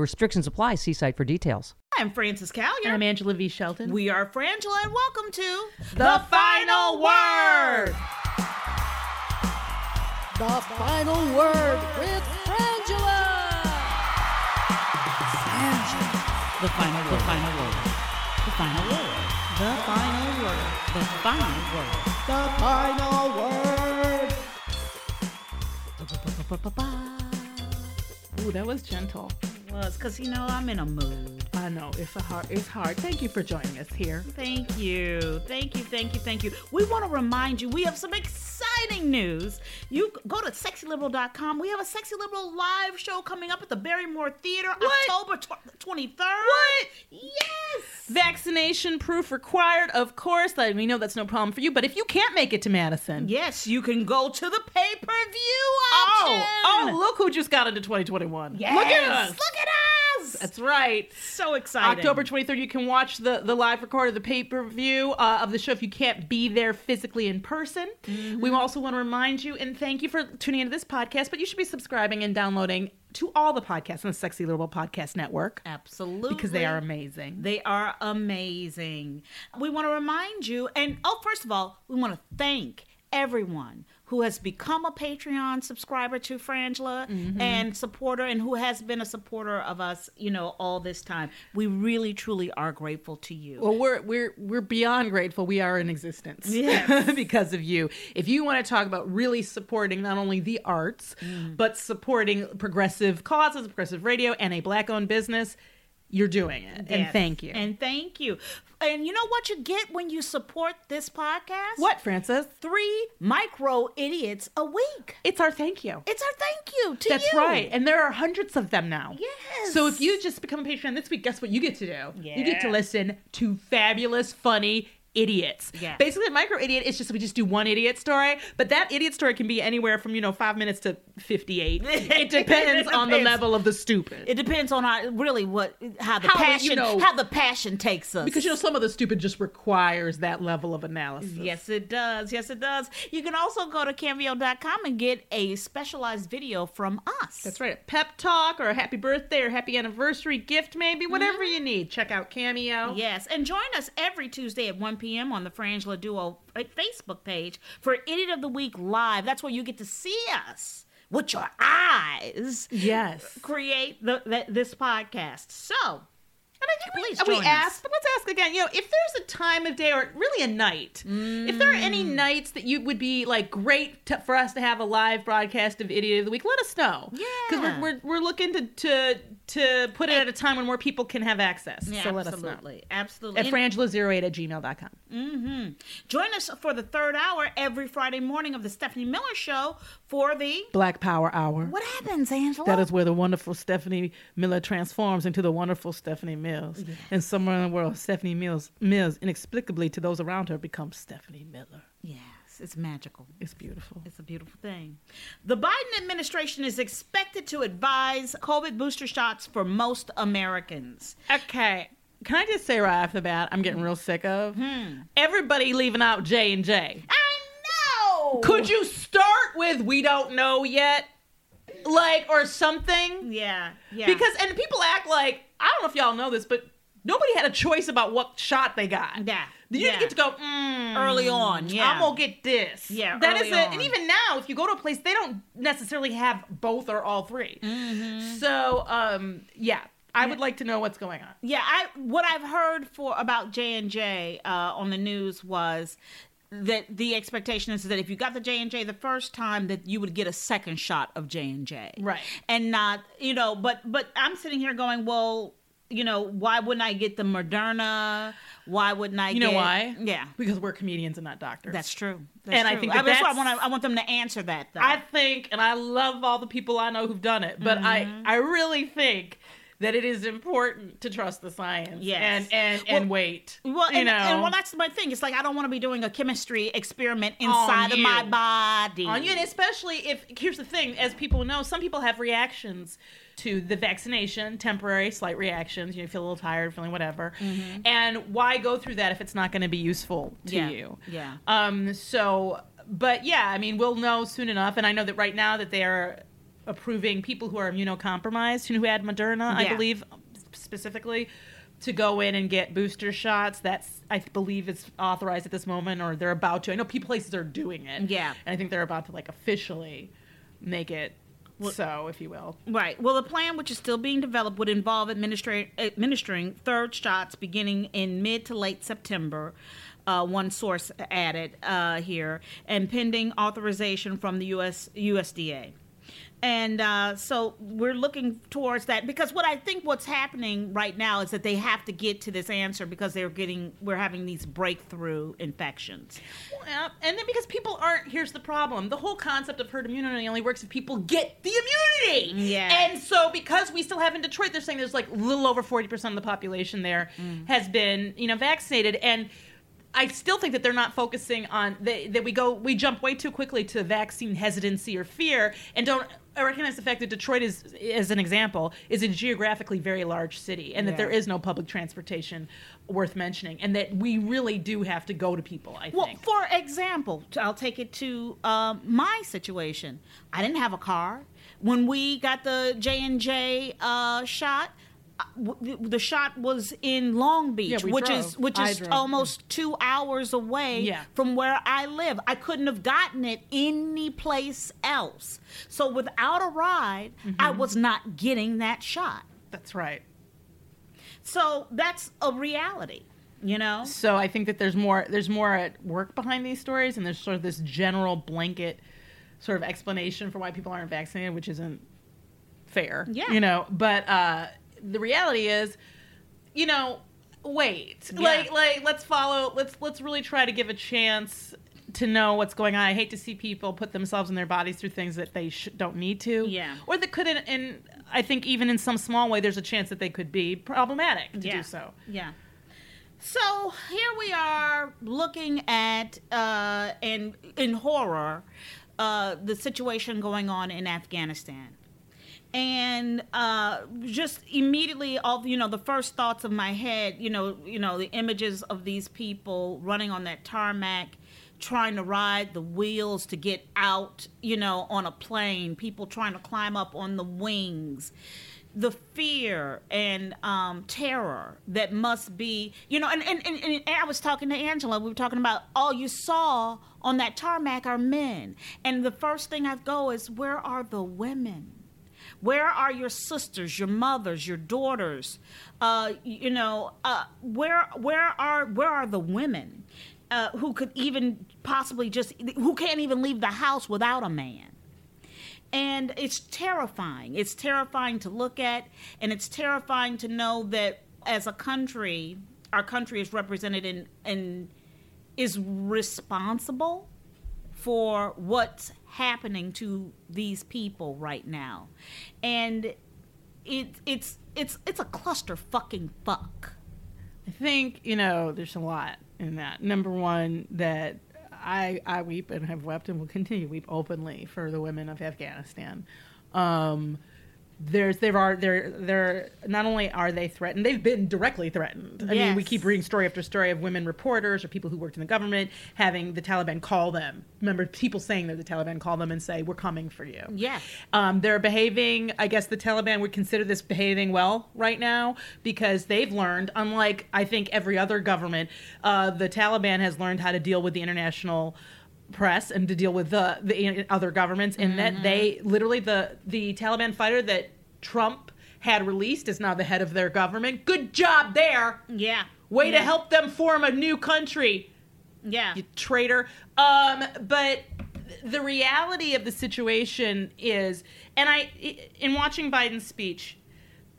Restrictions apply. See site for details. I'm Frances Callier. And I'm Angela V. Shelton. we are Frangela, and welcome to The Final Word. The final word with Frangela. The final word. The final word. The final word. the final word. The final word. The final word. Ooh, that was gentle. Was because you know I'm in a mood. I know it's a hard. It's hard. Thank you for joining us here. Thank you, thank you, thank you, thank you. We want to remind you we have some exciting news. You go to sexyliberal.com. We have a Sexy Liberal live show coming up at the Barrymore Theater October twenty third. What? Yes. Vaccination proof required, of course. Like, me know that's no problem for you. But if you can't make it to Madison, Yes, you can go to the pay per view oh, option. Oh, look who just got into 2021. Yes. Look at us. Look at us. That's right. so exciting. October 23rd, you can watch the, the live record of the pay per view uh, of the show if you can't be there physically in person. Mm-hmm. We also want to remind you and thank you for tuning into this podcast, but you should be subscribing and downloading to all the podcasts on the Sexy Liberal Podcast Network Absolutely. because they are amazing. They are amazing. We want to remind you, and oh, first of all, we want to thank everyone who has become a Patreon subscriber to Frangela Mm-hmm. and supporter, and who has been a supporter of us, you know, all this time. We really, truly are grateful to you. Well, we're we're we're beyond grateful. We are in existence Yes. because of you. If you want to talk about really supporting not only the arts, Mm. but supporting progressive causes, progressive radio, and a black-owned business, you're doing it. And thank you. And thank you. And you know what you get when you support this podcast? what, Frances? Three micro idiots a week. It's our thank you. It's our thank you to you. That's you. right. And there are hundreds of them now. Yes. So if you just become a patron this week, guess what you get to do? You get to listen to fabulous, funny idiots. Yeah. Basically, a micro idiot is just we just do one idiot story, but that idiot story can be anywhere from you know five minutes to fifty-eight. It depends on the level of the stupid. It depends on how really what how the How, you passion know- how the passion takes us. because you know some of the stupid just requires that level of analysis. Yes, it does. Yes, it does. You can also go to cameo.com and get a specialized video from us. That's right. A pep talk or a happy birthday or happy anniversary gift, maybe whatever Mm-hmm. you need. Check out Cameo. Yes, and join us every Tuesday at 1 p.m. on the Frangela Duo uh, Facebook page for Idiot of the Week Live. That's where you get to see us with your eyes Yes. create the, th- this podcast. So, And I think Please we, we asked, but let's ask again. You know, if there's a time of day or really a night, if there are any Mm. nights that you would be like great to, for us to have a live broadcast of Idiot of the Week, let us know. because Yeah. we're, we're we're looking to to to put it at a time when more people can have access. yeah, so let us know. absolutely. Absolutely. At frangela08 at gmail.com. Mm-hmm. Join us for the third hour every Friday morning of the Stephanie Miller Show for the. Black Power Hour. What happens, Angela? That is where the wonderful Stephanie Miller transforms into the wonderful Stephanie Mills. And somewhere in the world, Stephanie Mills, Mills, inexplicably to those around her, becomes Stephanie Miller. Yes, it's magical. It's beautiful. It's a beautiful thing. The Biden administration is expected to advise COVID booster shots for most Americans. Okay. Can I just say right off the bat, I'm getting real sick of hmm. everybody leaving out J and J. Could you start with "We don't know yet"? like or something. Yeah, yeah. Because and people act like I don't know if y'all know this, but nobody had a choice about what shot they got. Yeah, You yeah. didn't get to go mm, Early on, yeah. I'm gonna get this. Yeah, that is it. And even now, if you go to a place, they don't necessarily have both or all 3 Mm-hmm. So, um, yeah, I would like to know what's going on. Yeah, I what I've heard for about J and J uh, on the news was that the expectation is that if you got the J and J the first time, that you would get a second shot of J and J, Right. And not, you know, but but I'm sitting here going, well, you know, why wouldn't I get the Moderna? Why wouldn't I? You know get, why? Yeah, Because we're comedians and not doctors. that's true. That's And I think that that's why I that's- want I want them to answer that though. I think, and I love all the people I know who've done it, but I, Mm-hmm. I really think that it is important to trust the science Yes. and and and wait. Well, you and, know, and well, that's my thing. It's like I don't want to be doing a chemistry experiment inside of my body. on you, and especially if here's the thing, as people know, some people have reactions to the vaccination, temporary, slight reactions. You know, feel a little tired, feeling whatever, and why go through that if it's not going to be useful to Mm-hmm. Yeah. you? Yeah. Um. So, but yeah, I mean, we'll know soon enough, and I know that right now that they are approving people who are immunocompromised, and who had Moderna, I believe specifically. To go in and get booster shots, that's I believe it's authorized at this moment, or they're about to. I know people places are doing it, Yeah. and I think they're about to like officially make it so, if you will. Right. Well, the plan, which is still being developed, would involve administra- administering third shots beginning in mid to late September. Uh, one source added uh, here, and pending authorization from the U.S. USDA. And uh, so we're looking towards that because what I think what's happening right now is that they have to get to this answer because they're getting we're having these breakthrough infections. Well, and then because people aren't, here's the problem: the whole concept of herd immunity only works if people get the immunity. Yeah. And so, because we still have in Detroit, they're saying there's like a little over forty percent of the population there has been, you know, vaccinated, and I still think that they're not focusing on that we go we jump way too quickly to vaccine hesitancy or fear, and don't recognize the fact that Detroit is, as an example, is a geographically very large city, and that there is no public transportation worth mentioning, and that we really do have to go to people. I Well, think. Well, for example, I'll take it to um, my situation. I didn't have a car when we got the J and J uh, shot. The shot was in Long Beach, Yeah, which drove. is which is almost two hours away Yeah. from where I live. I couldn't have gotten it any place else. So without a ride, I Mm-hmm. was not getting that shot. That's right. So that's a reality, you know. So I think that there's more there's more at work behind these stories, and there's sort of this general blanket sort of explanation for why people aren't vaccinated, which isn't fair. Yeah. You know, but uh, the reality is, you know, wait, Yeah. like like let's follow. Let's let's really try to give a chance to know what's going on. I hate to see people put themselves and their bodies through things that they sh- don't need to. Yeah. Or that could, in, in I think even in some small way, there's a chance that they could be problematic to Yeah. do so. Yeah. So here we are looking at uh, in in horror uh, the situation going on in Afghanistan, and uh, just immediately, all you know, the first thoughts of my head, you know, you know, the images of these people running on that tarmac, trying to ride the wheels to get out, you know, on a plane, people trying to climb up on the wings the fear and um, terror that must be, you know, and, and, and, and I was talking to Angela, we were talking about all you saw on that tarmac are men. And the first thing I go is, where are the women? Where are your sisters, your mothers, your daughters? Uh, you know, uh, where where are where are the women uh, who could even possibly just who can't even leave the house without a man? and it's terrifying. It's terrifying to look at, and it's terrifying to know that as a country, our country is represented in and is responsible for what's happening to these people right now, and it it's it's it's a cluster fucking fuck. I think you know there's a lot in that. Number one, that I I weep and have wept and will continue to weep openly for the women of Afghanistan. Um, there's there are there there not only are they threatened, they've been directly threatened. I mean, we keep reading story after story of women reporters or people who worked in the government having the Taliban call them. Remember, people saying they're the Taliban call them and say, "We're coming for you." Yeah. Um, they're behaving. I guess the Taliban would consider this behaving well right now because they've learned, unlike I think every other government, uh, the Taliban has learned how to deal with the international press and to deal with the the other governments. In that they literally the the Taliban fighter that Trump had released is now the head of their government. Good job there. Yeah. Way yeah. to help them form a new country Yeah. you traitor. Um, but the reality of the situation is, and I, in watching Biden's speech,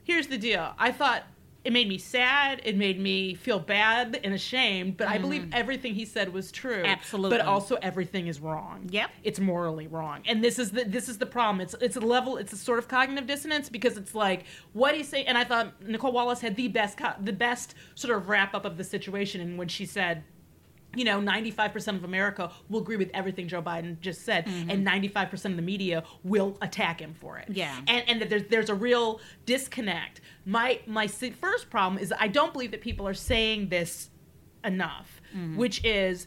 here's the deal. I thought it made me sad. It made me feel bad and ashamed. But I believe everything he said was true. Mm-hmm. Absolutely. But also everything is wrong. Yep. It's morally wrong. And this is the this is the problem. It's it's a level. It's a sort of cognitive dissonance because it's like what he's saying. And I thought Nicolle Wallace had the best co- the best sort of wrap up of the situation. And when she said you know, 95% of America will agree with everything Joe Biden just said, and 95% of the media will attack him for it. Yeah. And, and that there's, there's a real disconnect. My, my first problem is I don't believe that people are saying this enough, which is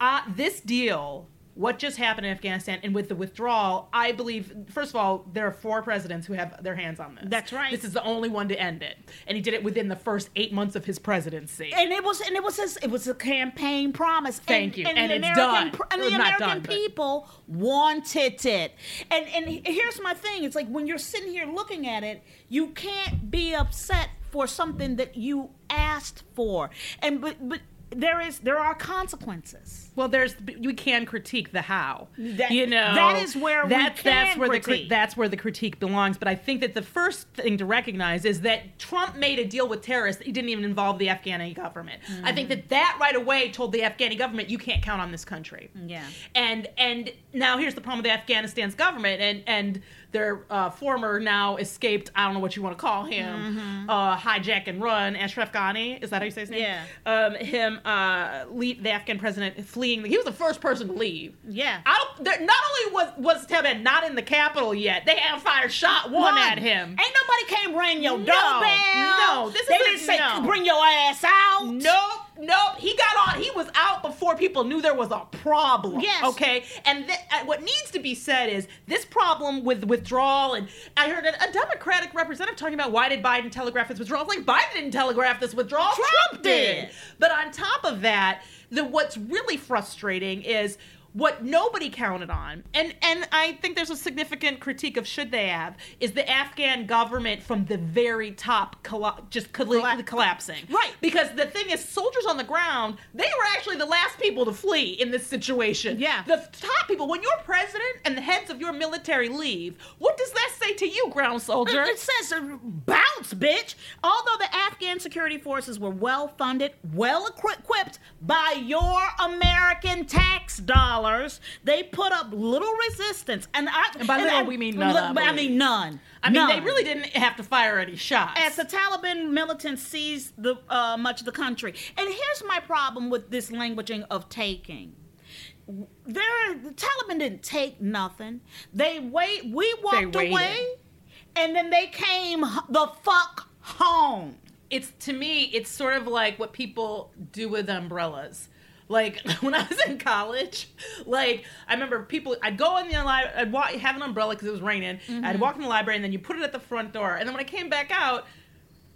uh, this deal, what just happened in Afghanistan, and with the withdrawal, I believe, first of all, there are four presidents who have their hands on this. That's right. This is the only one to end it. And he did it within the first eight months of his presidency. and it was and it was his, it was a campaign promise. Thank and, you. And, And it's American done. and the American done, but- people wanted it. And and here's my thing: it's like when you're sitting here looking at it, you can't be upset for something that you asked for. And but but there is there are consequences. Well, there's we can critique the how. That- you know, that is where we that's that's where the critique. cri- that's where the critique belongs. But I think that the first thing to recognize is that Trump made a deal with terrorists that he didn't even involve the Afghani government. I think that that right away told the Afghani government you can't count on this country. Yeah. And and now here's the problem with Afghanistan's government and and their uh, former now escaped I don't know what you want to call him uh, hijack and run Ashraf Ghani is that how you say his name? Yeah. Um, him uh, leave the Afghan president fleeing. He was the first person to leave. Yeah. I don't. there- Not only was was Taliban not in the capital yet, they have fired shot one at him. Ain't nobody came ring your No, doorbell. no, this they is a- didn't say no. bring your ass out. Nope, nope. He got on. He was out before people knew there was a problem. Yes. Okay. And th- uh, what needs to be said is this problem with withdrawal. And I heard a, a Democratic representative talking about why did Biden telegraph his withdrawal? It's like Biden didn't telegraph this withdrawal. Trump did. But on top of that, the what's really frustrating is what nobody counted on, and and I think there's a significant critique of should they have is the Afghan government from the very top colla- just colla- Colla- collapsing. Right. Because the thing is, soldiers on the ground, they were actually the last people to flee in this situation. Yeah. The top people, when your president and the heads of your military leave, what does that say to you, ground soldier? It, it says uh, bounce, bitch. Although the Afghan security forces were well funded, well equipped by your American tax dollars, they put up little resistance. And, I, And by little, we mean none, I I mean none. I mean, they really didn't have to fire any shots. as the Taliban militants seized the uh, much of the country. And here's my problem with this languaging of taking. There, the Taliban didn't take nothing. They wait. We walked away, and then they came the fuck home. it's to me it's sort of like what people do with umbrellas like when i was in college like i remember people i'd go in the library i'd walk, have an umbrella because it was raining. Mm-hmm. I'd walk in the library and then you put it at the front door. And then when i came back out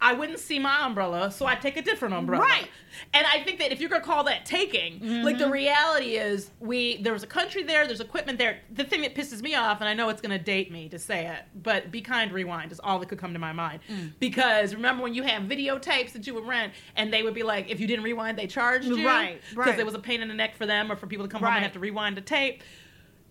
I wouldn't see my umbrella, so I'd take a different umbrella. Right. And I think that if you're gonna call that taking, like the mm-hmm. reality is we there was a country there, there's equipment there. The thing that pisses me off, and I know it's gonna date me to say it, but be kind, rewind is all that could come to my mind. Mm. Because remember when you had videotapes that you would rent, and they would be like, if you didn't rewind, they charged you, Right, Because right. it was a pain in the neck for them, or for people to come home and have to rewind the tape.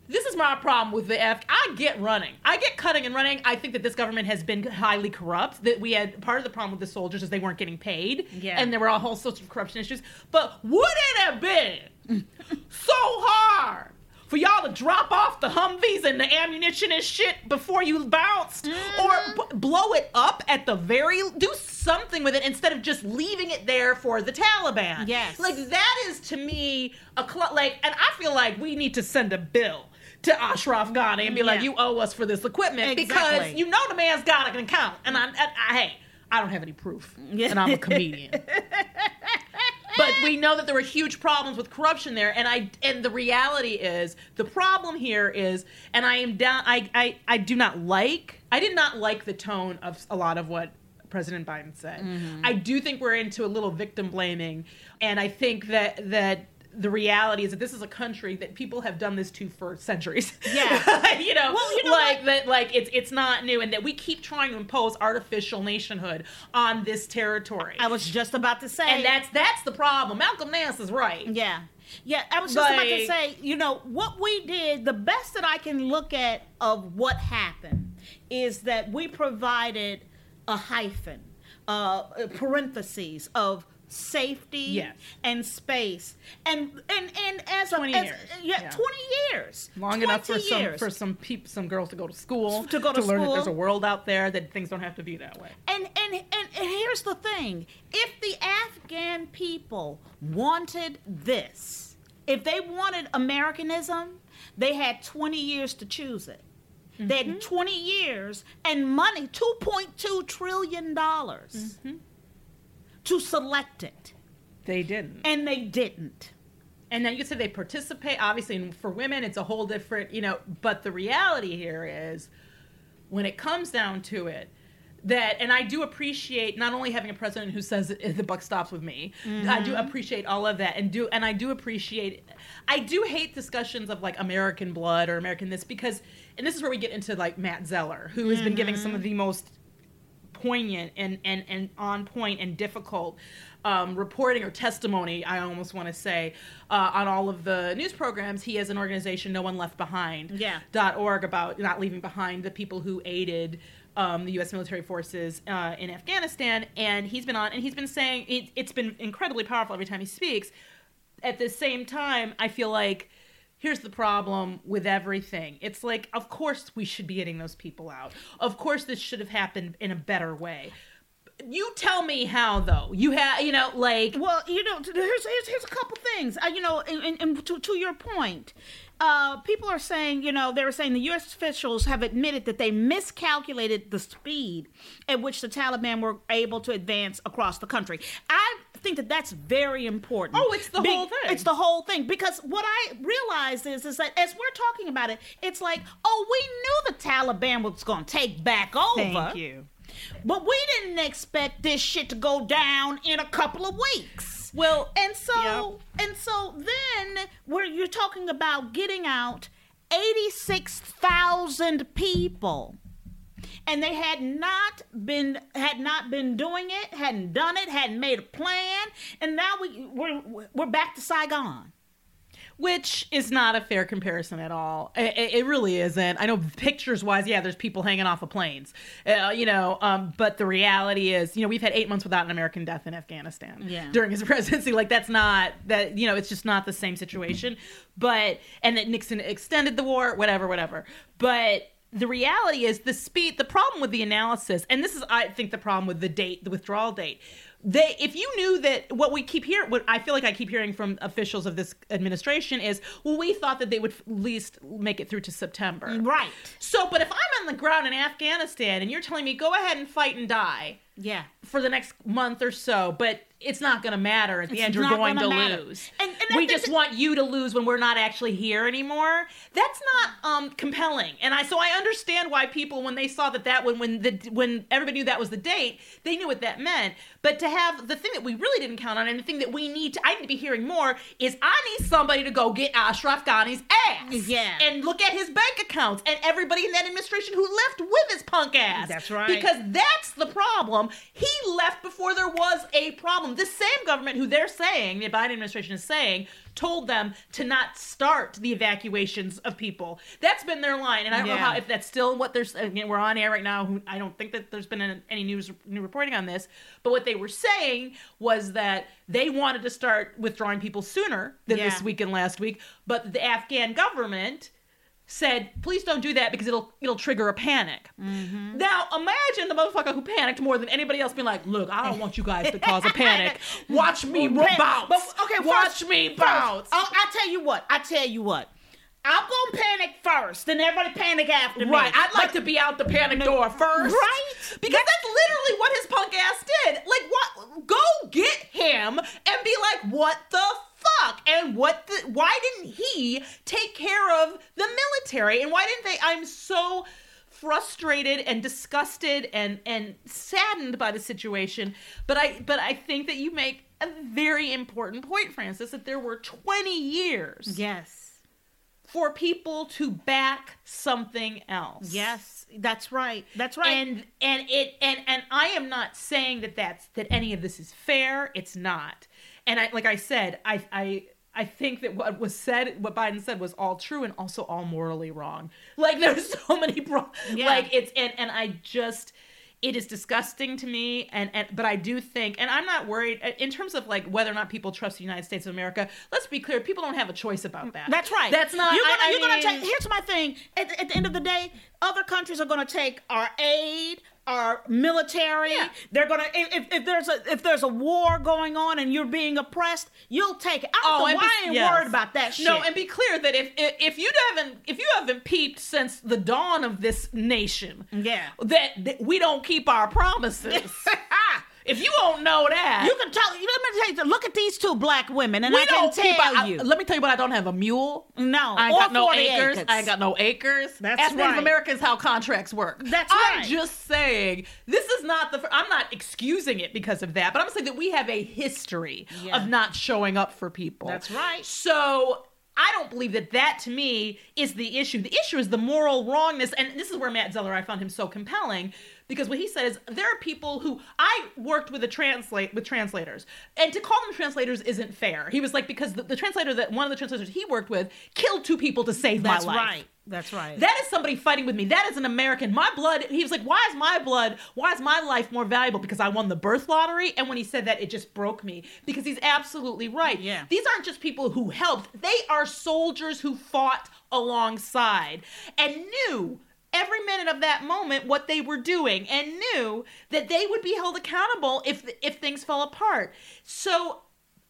This is my problem with the F. I get running. I get cutting and running. I think that this government has been highly corrupt. That we had part of the problem with the soldiers is they weren't getting paid, Yeah. and there were all whole sorts of corruption issues. But would it have been so hard for y'all to drop off the Humvees and the ammunition and shit before you bounced, or mm-hmm. b- blow it up at the very? Do something with it instead of just leaving it there for the Taliban. Yes. like that is to me a cl- like, and I feel like we need to send a bill to Ashraf Ghani and be like, "You owe us for this equipment," because you know the man's got an account, and I, I, I hey, I don't have any proof, Yeah. and I'm a comedian. but we know that there were huge problems with corruption there, and I and the reality is the problem here is, and I am down. I I, I do not like. I did not like the tone of a lot of what. President Biden said. Mm-hmm. I do think we're into a little victim blaming, and I think that that the reality is that this is a country that people have done this to for centuries. Yeah. you know, Well, you know like what? that, like it's it's not new, and that we keep trying to impose artificial nationhood on this territory. I was just about to say, and that's that's the problem. Malcolm Nance is right. Yeah. Yeah, I was just about to say, you know, what we did, the best that I can look at of what happened is that we provided a hyphen, uh, parentheses of safety Yes. and space and and and as a 20 as, years. Uh, yeah, Yeah. 20 years Long enough for 20 some for some people, some girls to go to school, To go to learn that there's a world out there that things don't have to be that way. And, and and and here's the thing: if the Afghan people wanted this, if they wanted Americanism, they had 20 years to choose it. They had mm-hmm. 20 years and money, 2.2 trillion dollars, mm-hmm. To select it, They didn't. and they didn't. and then you could say they participate obviously and for women it's a whole different you know but the reality here is when it comes down to it that and i do appreciate not only having a president who says eh, the buck stops with me i do mm-hmm. appreciate all of that and do and i do appreciate i do hate discussions of like american blood or american this because and this is where we get into like matt zeller who has been giving some mm-hmm. of the most poignant and and and on point and difficult um, reporting or testimony I almost want to say uh, on all of the news programs he has an organization no one left behind Yeah. dot org about not leaving behind the people who aided um, the U.S. military forces uh, in Afghanistan and he's been on and he's been saying it, it's been incredibly powerful every time he speaks at the same time I feel like here's the problem with everything. It's like, of course we should be getting those people out. Of course this should have happened in a better way. You tell me how though. You have, you know, like Well, you know, here's here's, here's a couple things. Uh, you know, and, and, and to, to your point, uh, people are saying, you know, they were saying the U.S. officials have admitted that they miscalculated the speed at which the Taliban were able to advance across the country. I think that that's very important. Oh, it's the whole thing. It's the whole thing because what I realized is is that as we're talking about it, it's like, oh, we knew the Taliban was going to take back over. Thank you. But we didn't expect this shit to go down in a couple of weeks. Well, and so and so then where you're talking about getting out 86,000 people. And they had not been had not been doing it, hadn't done it, hadn't made a plan, and now we we're we're back to Saigon. which is not a fair comparison at all. It, it- really isn't. I know pictures wise, yeah, there's people hanging off of planes, uh, you know, um, but the reality is, you know, we've had eight months without an American death in Afghanistan Yeah. during his presidency. Like that's not that, you know, it's just not the same situation. But and that Nixon extended the war, whatever, whatever. But the reality is the speed. The problem with the analysis, and this is, I think, the problem with the date, the withdrawal date. They, if you knew that what we keep hearing, what I feel like I keep hearing from officials of this administration is, well, we thought that they would at least make it through to September. Right. So, but if I'm on the ground in Afghanistan and you're telling me go ahead and fight and die Yeah. for the next month or so, but it's not going to matter at the It's end. You're going to matter. lose. And- and we just want you to lose when we're not actually here anymore. That's not um, compelling. And I so I understand why people when they saw that that when when the when everybody knew that was the date, they knew what that meant. But to have the thing that we really didn't count on and the thing that we need to I need to be hearing more is I need somebody to go get Ashraf Ghani's ass. Yeah. And look at his bank accounts and everybody in that administration who left with his punk ass. That's right. Because that's the problem. He left before there was a problem. This same government who they're saying, the Biden administration is saying, told them to not start the evacuations of people. That's been their line. And I don't know how, if that's still what they're saying. We're on air right now. I don't think that there's been any news new reporting on this. But what they were saying was that they wanted to start withdrawing people sooner than Yeah. this week and last week. But the Afghan government said, please don't do that because it'll it'll trigger a panic. Mm-hmm. Now imagine the motherfucker who panicked more than anybody else being like, look, I don't want you guys to cause a panic. Watch me But- bounce. but- okay, watch first- me bounce. Oh, I tell you what. I tell you what. I'm gonna panic first, then everybody panic after me. Right, I'd like to be out the panic door first. Right? Because that's literally what his punk ass did. Like, what? Go get him and be like, what the fuck? And what the, why didn't he take care of the military? And why didn't they? I'm so frustrated and disgusted and and saddened by the situation but i but i think that you make a very important point frances that there were 20 years Yes. for people to back something else Yes. That's right. That's right. and and it and and I am not saying that that's that any of this is fair. It's not. And I like I said, I I I think that what was said, what Biden said, was all true and also all morally wrong. Like there's so many, pro- Yeah. like it's and and I just it is disgusting to me and, and but i do think and i'm not worried uh, in terms of like whether or not people trust the united states of america let's be clear people don't have a choice about that That's right. that's not You're gonna. I- I you're gonna take. Here's my thing. At, at the end of the day, other countries are gonna take our aid, our military. Yeah. They're gonna. If, if there's a if there's a war going on and you're being oppressed, you'll take it. I don't oh, know be- I ain't yes. worried about that shit. No, and be clear that if, if if you haven't if you haven't peeped since the dawn of this nation, Yeah. that, that we don't keep our promises. if you don't know that, you can tell. Let me tell you. Look at these two black women, and we I can don't keep tell our, you. I- let me tell you what I don't have a mule. No, I ain't or got no acres. acres. I ain't got no acres. That's As Native right. Americans, how contracts work. That's right. I'm right. just saying this is not the. I'm not excusing it because of that, but I'm saying that we have a history Yeah. of not showing up for people. That's right. So I don't believe that that to me is the issue. The issue is the moral wrongness, and this is where Matt Zeller I found him so compelling because what he said is there are people who I worked with a translate with translators, and to call them translators isn't fair. He was like because the, the translator that one of the translators he worked with killed two people to save That's my life. That's right. That's right. That is somebody fighting with me. That is an American. My blood, he was like, why is my blood, why is my life more valuable? Because I won the birth lottery. And when he said that, it just broke me because he's absolutely right. Yeah. These aren't just people who helped, they are soldiers who fought alongside and knew every minute of that moment what they were doing and knew that they would be held accountable if if things fell apart. So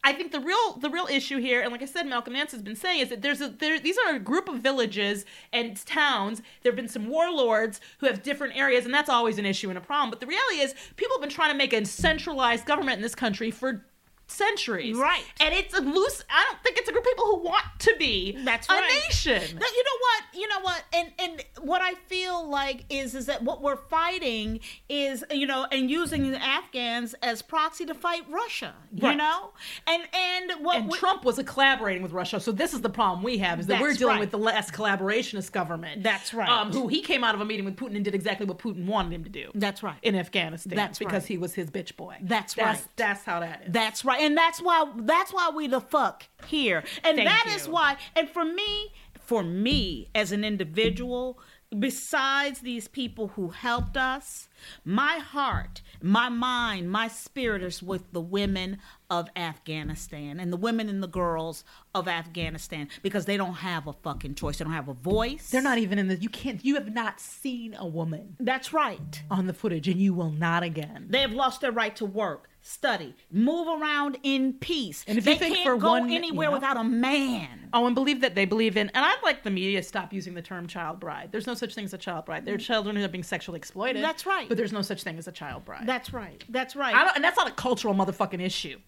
I think the real the real issue here, and like I said, Malcolm Nance has been saying, is that there's a there, these are a group of villages and towns. There have been some warlords who have different areas, and that's always an issue and a problem. But the reality is, people have been trying to make a centralized government in this country for centuries, Right. And it's a loose. I don't think it's a group of people who want to be That's right. a nation. That- you know what? You know what? And and what I feel like is is that what we're fighting is you know and using the Afghans as proxy to fight Russia. You Right. know, and and what and we- Trump was collaborating with Russia. So this is the problem we have is that we're dealing right. with the last collaborationist government. That's right. Um, who he came out of a meeting with Putin and did exactly what Putin wanted him to do. That's right. In Afghanistan. That's because right. he was his bitch boy. That's that's right. That's how that is. That's right. And that's why that's why we the fuck here. And Thank that is you. why and for me, for me as an individual, besides these people who helped us, my heart, my mind, my spirit is with the women of Afghanistan and the women and the girls of Afghanistan because they don't have a fucking choice. They don't have a voice. They're not even in the. You can't. You have not seen a woman That's right. on the footage, and you will not again. They have lost their right to work, study, move around in peace. And if you they think can't for go one- anywhere without a man. Oh, and believe that they believe in, and I'd like the media to stop using the term child bride. There's no such thing as a child bride. There are children who are being sexually exploited. That's right. But there's no such thing as a child bride. That's right. That's right. I don't, and that's not a cultural motherfucking issue.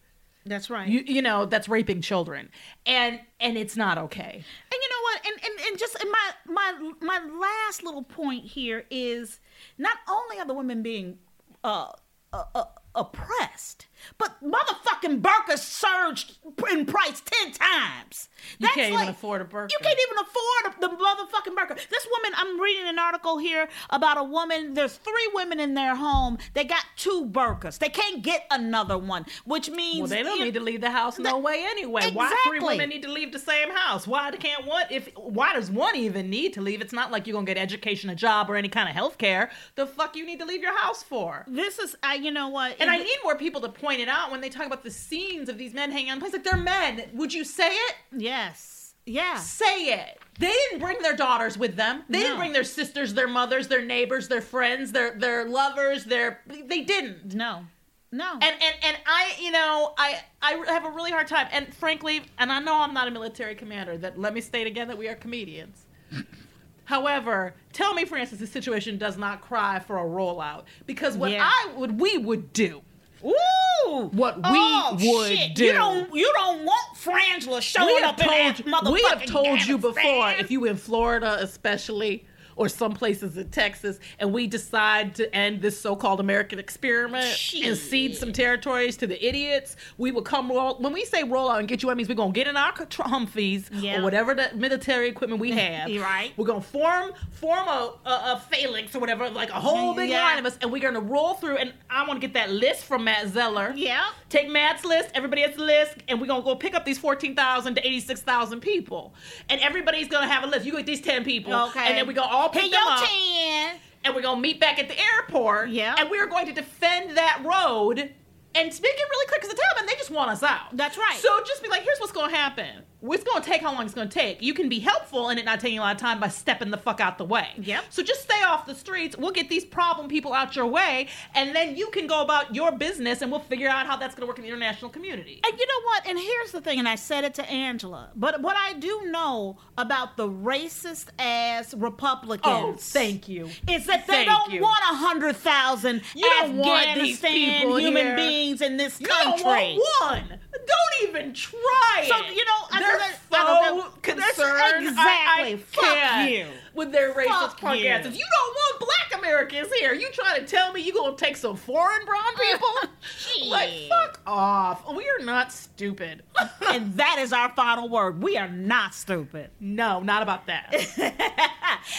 That's right. You, you know, that's raping children, and and it's not okay. and you know what? And and, and just and my my my last little point here is not only are the women being uh, uh, uh oppressed, but motherfucking burkas surged in price ten times. You can't even afford a burqa. You can't even afford the motherfucking burqa. This woman, I'm reading an article here about a woman. There's three women in their home. They got two burkas. They can't get another one, which means Well, they don't you- need to leave the house no way anyway. Exactly. Why three women need to leave the same house? Why can't one? If why does one even need to leave? It's not like you're gonna get education, a job, or any kind of health care. The fuck you need to leave your house for? This is, I, you know what? And I need more people to point it out when they talk about the scenes of these men hanging on planes. Like they're men. Would you say it? Yes. Yeah. Say it. They didn't bring their daughters with them. They didn't bring their sisters, their mothers, their neighbors, their friends, their their lovers. Their they didn't. No. No. And and and I, you know, I I have a really hard time. And frankly, and I know I'm not a military commander. That let me state again that we are comedians. However, tell me, Frances, the situation does not cry for a rollout because what Yeah. I would we would do. Ooh, What we oh, would shit. do. You don't, you don't want Frangela showing up in that told, we have told you before if you in Florida especially or some places in Texas and we decide to end this so-called American experiment and cede some territories to the idiots we will come roll when we say roll out and get you that means we're gonna get in our Humvees Yeah. or whatever the military equipment we have right. we're gonna form form a, a, a phalanx or whatever like a whole big Yeah. line of us and we're gonna roll through and I want to get that list from Matt Zeller Yeah. Take Matt's list, everybody has a list, and we're gonna go pick up these 14,000 to 86,000 people. And everybody's gonna have a list. You get these 10 people. Okay. And then we go all pick Hey, them up. 10. And we're gonna meet back at the airport. Yeah. And we're going to defend that road and make it really clear because the Taliban, they just want us out. That's right. So just be like, here's what's gonna happen. It's gonna take how long it's gonna take. You can be helpful and it not taking a lot of time by stepping the fuck out the way. Yep. So just stay off the streets. We'll get these problem people out your way, and then you can go about your business and we'll figure out how that's gonna work in the international community. And you know what? And here's the thing, and I said it to Angela. But what I do know about the racist ass Republicans. Oh, thank you. Is that they Thank don't you. want a hundred thousand You Afghanistan people human here. beings in this You country. don't want one. Don't even try So, it. you know, I they're so that- I don't think- that's concerned. exactly. I, I Fuck you. With their racist Fuck punk you. asses. You don't want black Americans here. You trying to tell me you gonna take some foreign brown people? like, fuck off. We are not stupid. and that is our final word. We are not stupid. no, not about that.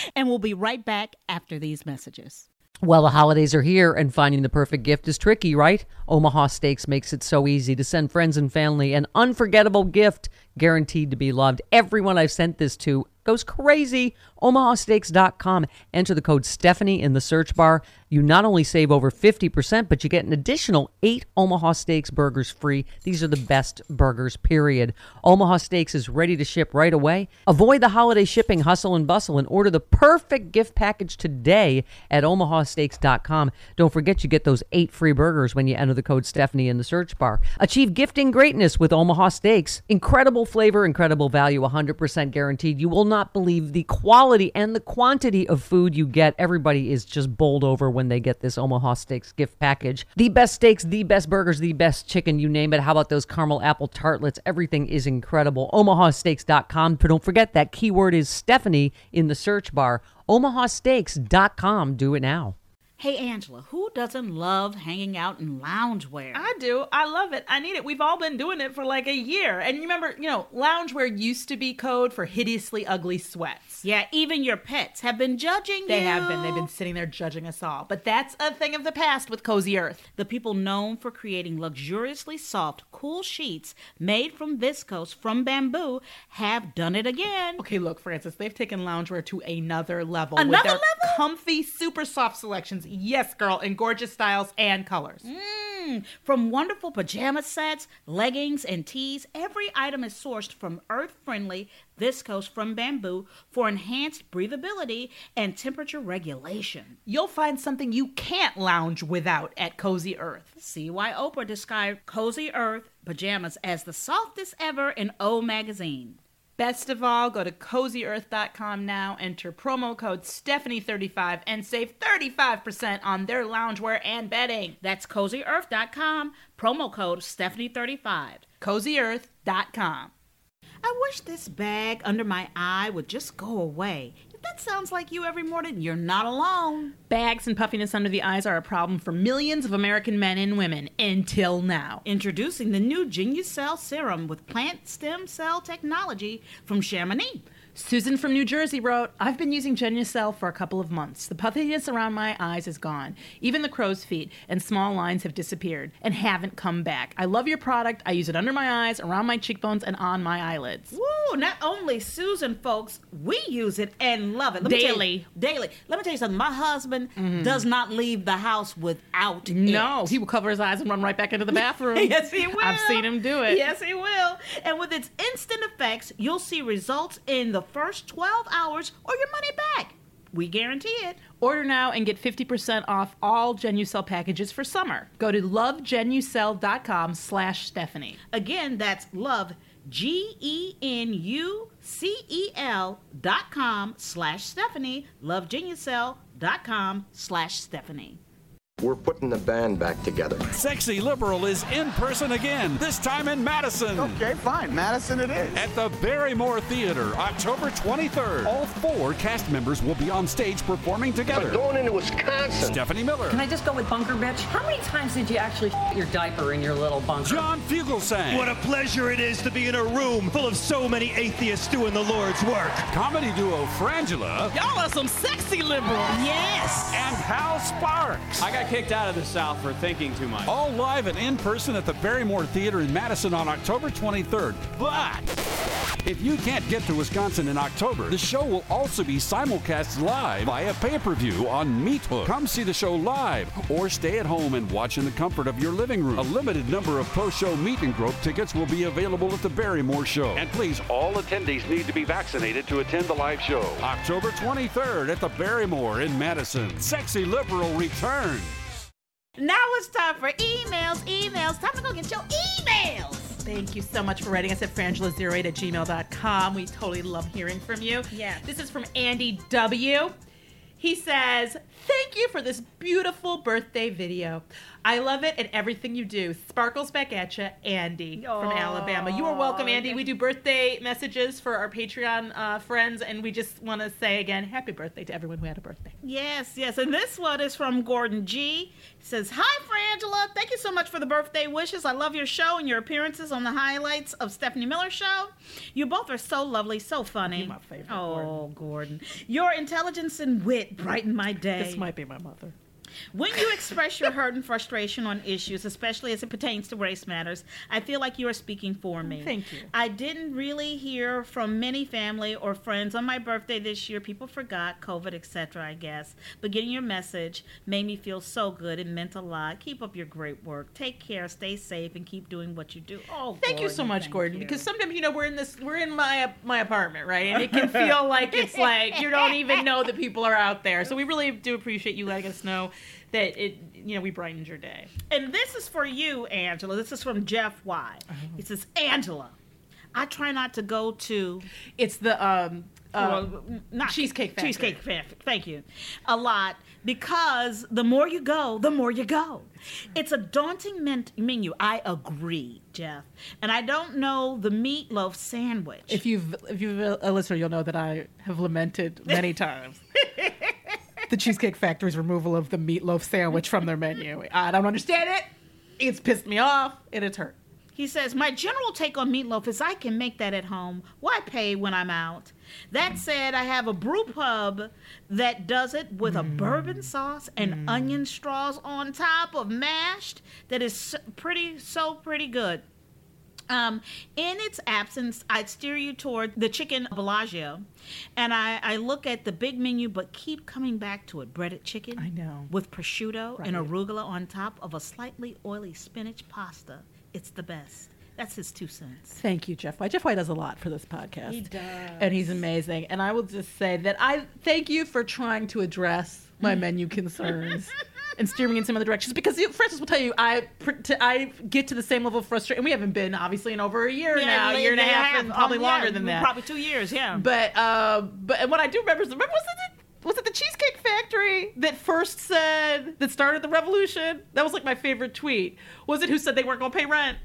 and we'll be right back after these messages. Well, the holidays are here, and finding the perfect gift is tricky, right? Omaha Steaks makes it so easy to send friends and family an unforgettable gift guaranteed to be loved. Everyone I've sent this to goes crazy. OmahaSteaks.com. Enter the code Stephanie in the search bar. You not only save over 50%, but you get an additional eight Omaha Steaks burgers free. These are the best burgers, period. Omaha Steaks is ready to ship right away. Avoid the holiday shipping hustle and bustle and order the perfect gift package today at omahasteaks.com. Don't forget you get those eight free burgers when you enter the code Stephanie in the search bar. Achieve gifting greatness with Omaha Steaks. Incredible flavor, incredible value, 100% guaranteed. You will not believe the quality and the quantity of food you get. Everybody is just bowled over when they get this Omaha Steaks gift package. The best steaks, the best burgers, the best chicken, you name it. How about those caramel apple tartlets? Everything is incredible. OmahaSteaks.com. But don't forget that keyword is Stephanie in the search bar. OmahaSteaks.com. Do it now. Hey, Angela, who doesn't love hanging out in loungewear? I do. I love it. I need it. We've all been doing it for like a year. And you remember, you know, loungewear used to be code for hideously ugly sweats. yeah, even your pets have been judging you. They you. have been. They've been sitting there judging us all. But that's a thing of the past with Cozy Earth. The people known for creating luxuriously soft, cool sheets made from viscose from bamboo have done it again. Okay, look, Frances, they've taken loungewear to another level. Another with their level? Comfy, super soft selections. Yes, girl, in gorgeous styles and colors. Mm, From wonderful pajama sets, leggings, and tees, every item is sourced from earth friendly viscose from bamboo for enhanced breathability and temperature regulation. You'll find something you can't lounge without at Cozy Earth. See why Oprah described Cozy Earth pajamas as the softest ever in O Magazine. Best of all, go to cozyearth.com now, enter promo code Stephanie35 and save 35% on their loungewear and bedding. That's cozyearth.com, promo code Stephanie35. cozyearth.com. I wish this bag under my eye would just go away. That sounds like you every morning, you're not alone. Bags and puffiness under the eyes are a problem for millions of American men and women until now. Introducing the new GenuCell serum with plant stem cell technology from Chamonix. Susan from New Jersey wrote, I've been using Genucell for a couple of months. The puffiness around my eyes is gone. Even the crow's feet and small lines have disappeared and haven't come back. I love your product. I use it under my eyes, around my cheekbones, and on my eyelids. Woo! Not only Susan, folks, we use it and love it. Let me tell you- Daily. daily. Let me tell you something. My husband mm-hmm. does not leave the house without No, it. he will cover his eyes and run right back into the bathroom. Yes, he will. I've seen him do it. Yes, he will. And with its instant effects, you'll see results in the first 12 hours or your money back. We guarantee it. Order now and get 50% off all GenuCell packages for summer. Go to lovegenucell.com slash Stephanie. Again, that's love, G E N U C E L dot com slash Stephanie. Lovegenucell dot com slash Stephanie. We're putting the band back together. Sexy Liberal is in person again, this time in Madison. Okay, fine. Madison it is. At the Barrymore Theater, October 23rd. All four cast members will be on stage performing together. Going into Wisconsin. Stephanie Miller, Can I just go with bunker bitch? How many times did you actually f- your diaper in your little bunker? John Fugelsang, What a pleasure it is to be in a room full of so many atheists doing the Lord's work. comedy duo Frangela, Y'all are some sexy liberals. Yes. and Hal Sparks. I got kicked out of the South for thinking too much. All live and in person at the Barrymore Theater in Madison on October 23rd. But if you can't get to Wisconsin in October, the show will also be simulcast live via pay per view on Meathook. Come see the show live or stay at home and watch in the comfort of your living room. A limited number of post show meet and grope tickets will be available at the Barrymore show. And please, all attendees need to be vaccinated to attend the live show. October 23rd at the Barrymore in Madison. Sexy Liberal returns. Now it's time for emails, emails. Time to go get your emails. Thank you so much for writing us at frangela08 at gmail.com. We totally love hearing from you. Yeah. This is from Andy W. He says, Thank you for this beautiful birthday video. I love it and everything you do. Sparkles back at you, Andy from Alabama. You are welcome, Andy. We do birthday messages for our Patreon uh, friends, and we just want to say again, happy birthday to everyone who had a birthday. Yes, yes. And this one is from Gordon G. He says, Hi, Frangela. Thank you so much for the birthday wishes. I love your show and your appearances on the highlights of Stephanie Miller Show. You both are so lovely, so funny. You're my favorite, Oh, Gordon. Your intelligence and wit brighten my day. This might be my mother. When you express your hurt and frustration on issues, especially as it pertains to race matters, I feel like you are speaking for me. Thank you. I didn't really hear from many family or friends on my birthday this year. People forgot COVID, etc. I guess. But getting your message made me feel so good and meant a lot. Keep up your great work. Take care. Stay safe and keep doing what you do. Oh, Thank you so much, Gordon. you. Because sometimes you know we're in this, we're in my my apartment, right? And it can feel like it's like you don't even know that people are out there. So we really do appreciate you letting us know that it, you know, we brightened your day. And this is for you, Angela. This is from Jeff Y. He says, Angela, I try not to go to It's the um, uh, well, not Cheesecake Factory. Cheesecake Factory. Thank you. A lot because the more you go, the more you go. It's a daunting men- menu. I agree, Jeff. And I don't know the meatloaf sandwich. if you've if you've a listener, you'll know that I have lamented many times. The Cheesecake Factory's removal of the meatloaf sandwich from their menu. I don't understand it. It's pissed me off and it's hurt. He says, My general take on meatloaf is I can make that at home. Why pay when I'm out? That said, I have a brew pub that does it with a mm. bourbon sauce and mm. onion straws on top of mashed that is pretty, so pretty good. Um, in its absence, I'd steer you toward the chicken Bellagio, and I, I look at the big menu, but keep coming back to it. Breaded chicken, I know. with prosciutto and arugula on top of a slightly oily spinach pasta. It's the best. That's his two cents. Thank you, Jeff White. Jeff White does a lot for this podcast. He does. And he's amazing. And I will just say that I thank you for trying to address my menu concerns and steer me in some other directions. Because Frances will tell you, I I get to the same level of frustration. And we haven't been obviously in over a year now, a year and a half, and probably Um, longer yeah, than that. Probably two years. Yeah. But uh, but and what I do remember is remember was it was it the Cheesecake Factory that first said that started the revolution? That was like my favorite tweet. Was it who said they weren't going to pay rent?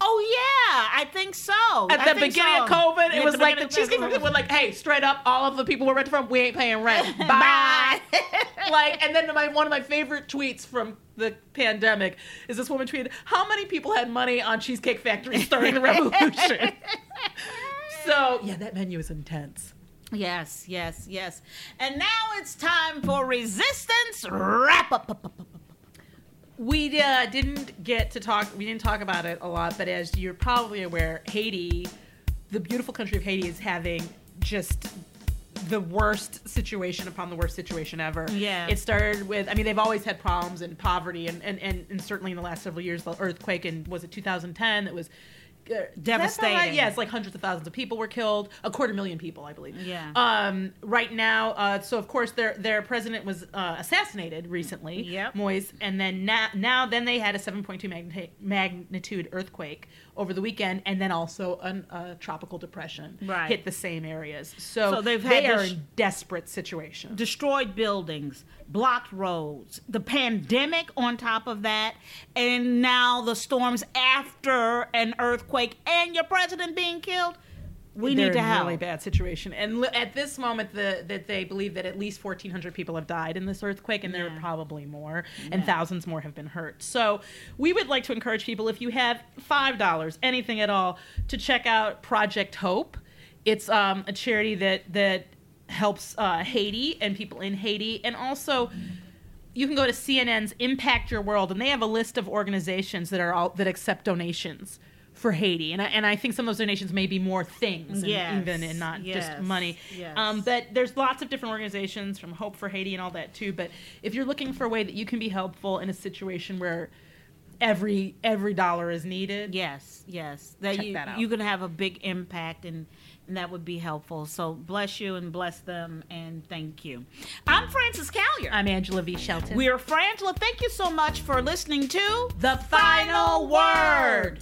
Oh yeah, I think so. At I the beginning so. of COVID, Yeah, it was the like the Cheesecake COVID. Factory were like, "Hey, straight up, all of the people we're renting from, we ain't paying rent. Bye." like, and then my one of my favorite tweets from the pandemic is this woman tweeted, "How many people had money on Cheesecake Factory starting the revolution?" so yeah, that menu is intense. Yes, yes, yes. And now it's time for resistance wrap up. We uh, didn't get to talk. We didn't talk about it a lot, but as you're probably aware, Haiti, the beautiful country of Haiti, is having just the worst situation upon the worst situation ever. Yeah. It started with. I mean, they've always had problems and poverty, and and, and, and certainly in the last several years, the earthquake and was it 2010 that was is that about Devastating. right? Yeah, it's like hundreds of thousands of people were killed, a quarter million people, I believe. Yeah. Um, right now, uh, so of course their their president was uh, assassinated recently, Yep. Moise, and then now now then they had a 7.2 magnitude, magnitude earthquake over the weekend, and then also an- a tropical depression Right. hit the same areas. So, So they've they had are this- in desperate situation. destroyed buildings, blocked roads, the pandemic on top of that, and now the storms after an earthquake and your president being killed. We need to in a really bad situation. And li- at this moment, the, that they believe that at least 1,400 people have died in this earthquake, and there are probably more, and thousands more have been hurt. So we would like to encourage people, if you have $5, anything at all, to check out Project Hope. It's um, a charity that, that helps uh, Haiti and people in Haiti, and also you can go to CNN's Impact Your World, and they have a list of organizations that are all, that accept donations for Haiti, and I, and I think some of those donations may be more things, and Yes, even and not yes, just money. yes. Um, but there's lots of different organizations from Hope for Haiti and all that too. But if you're looking for a way that you can be helpful in a situation where every every dollar is needed, Yes, yes. That you that you can have a big impact and and that would be helpful. So bless you and bless them and thank you. I'm Frances Callier. I'm Angela V. Shelton. We're Frangela. Thank you so much for listening to the final word.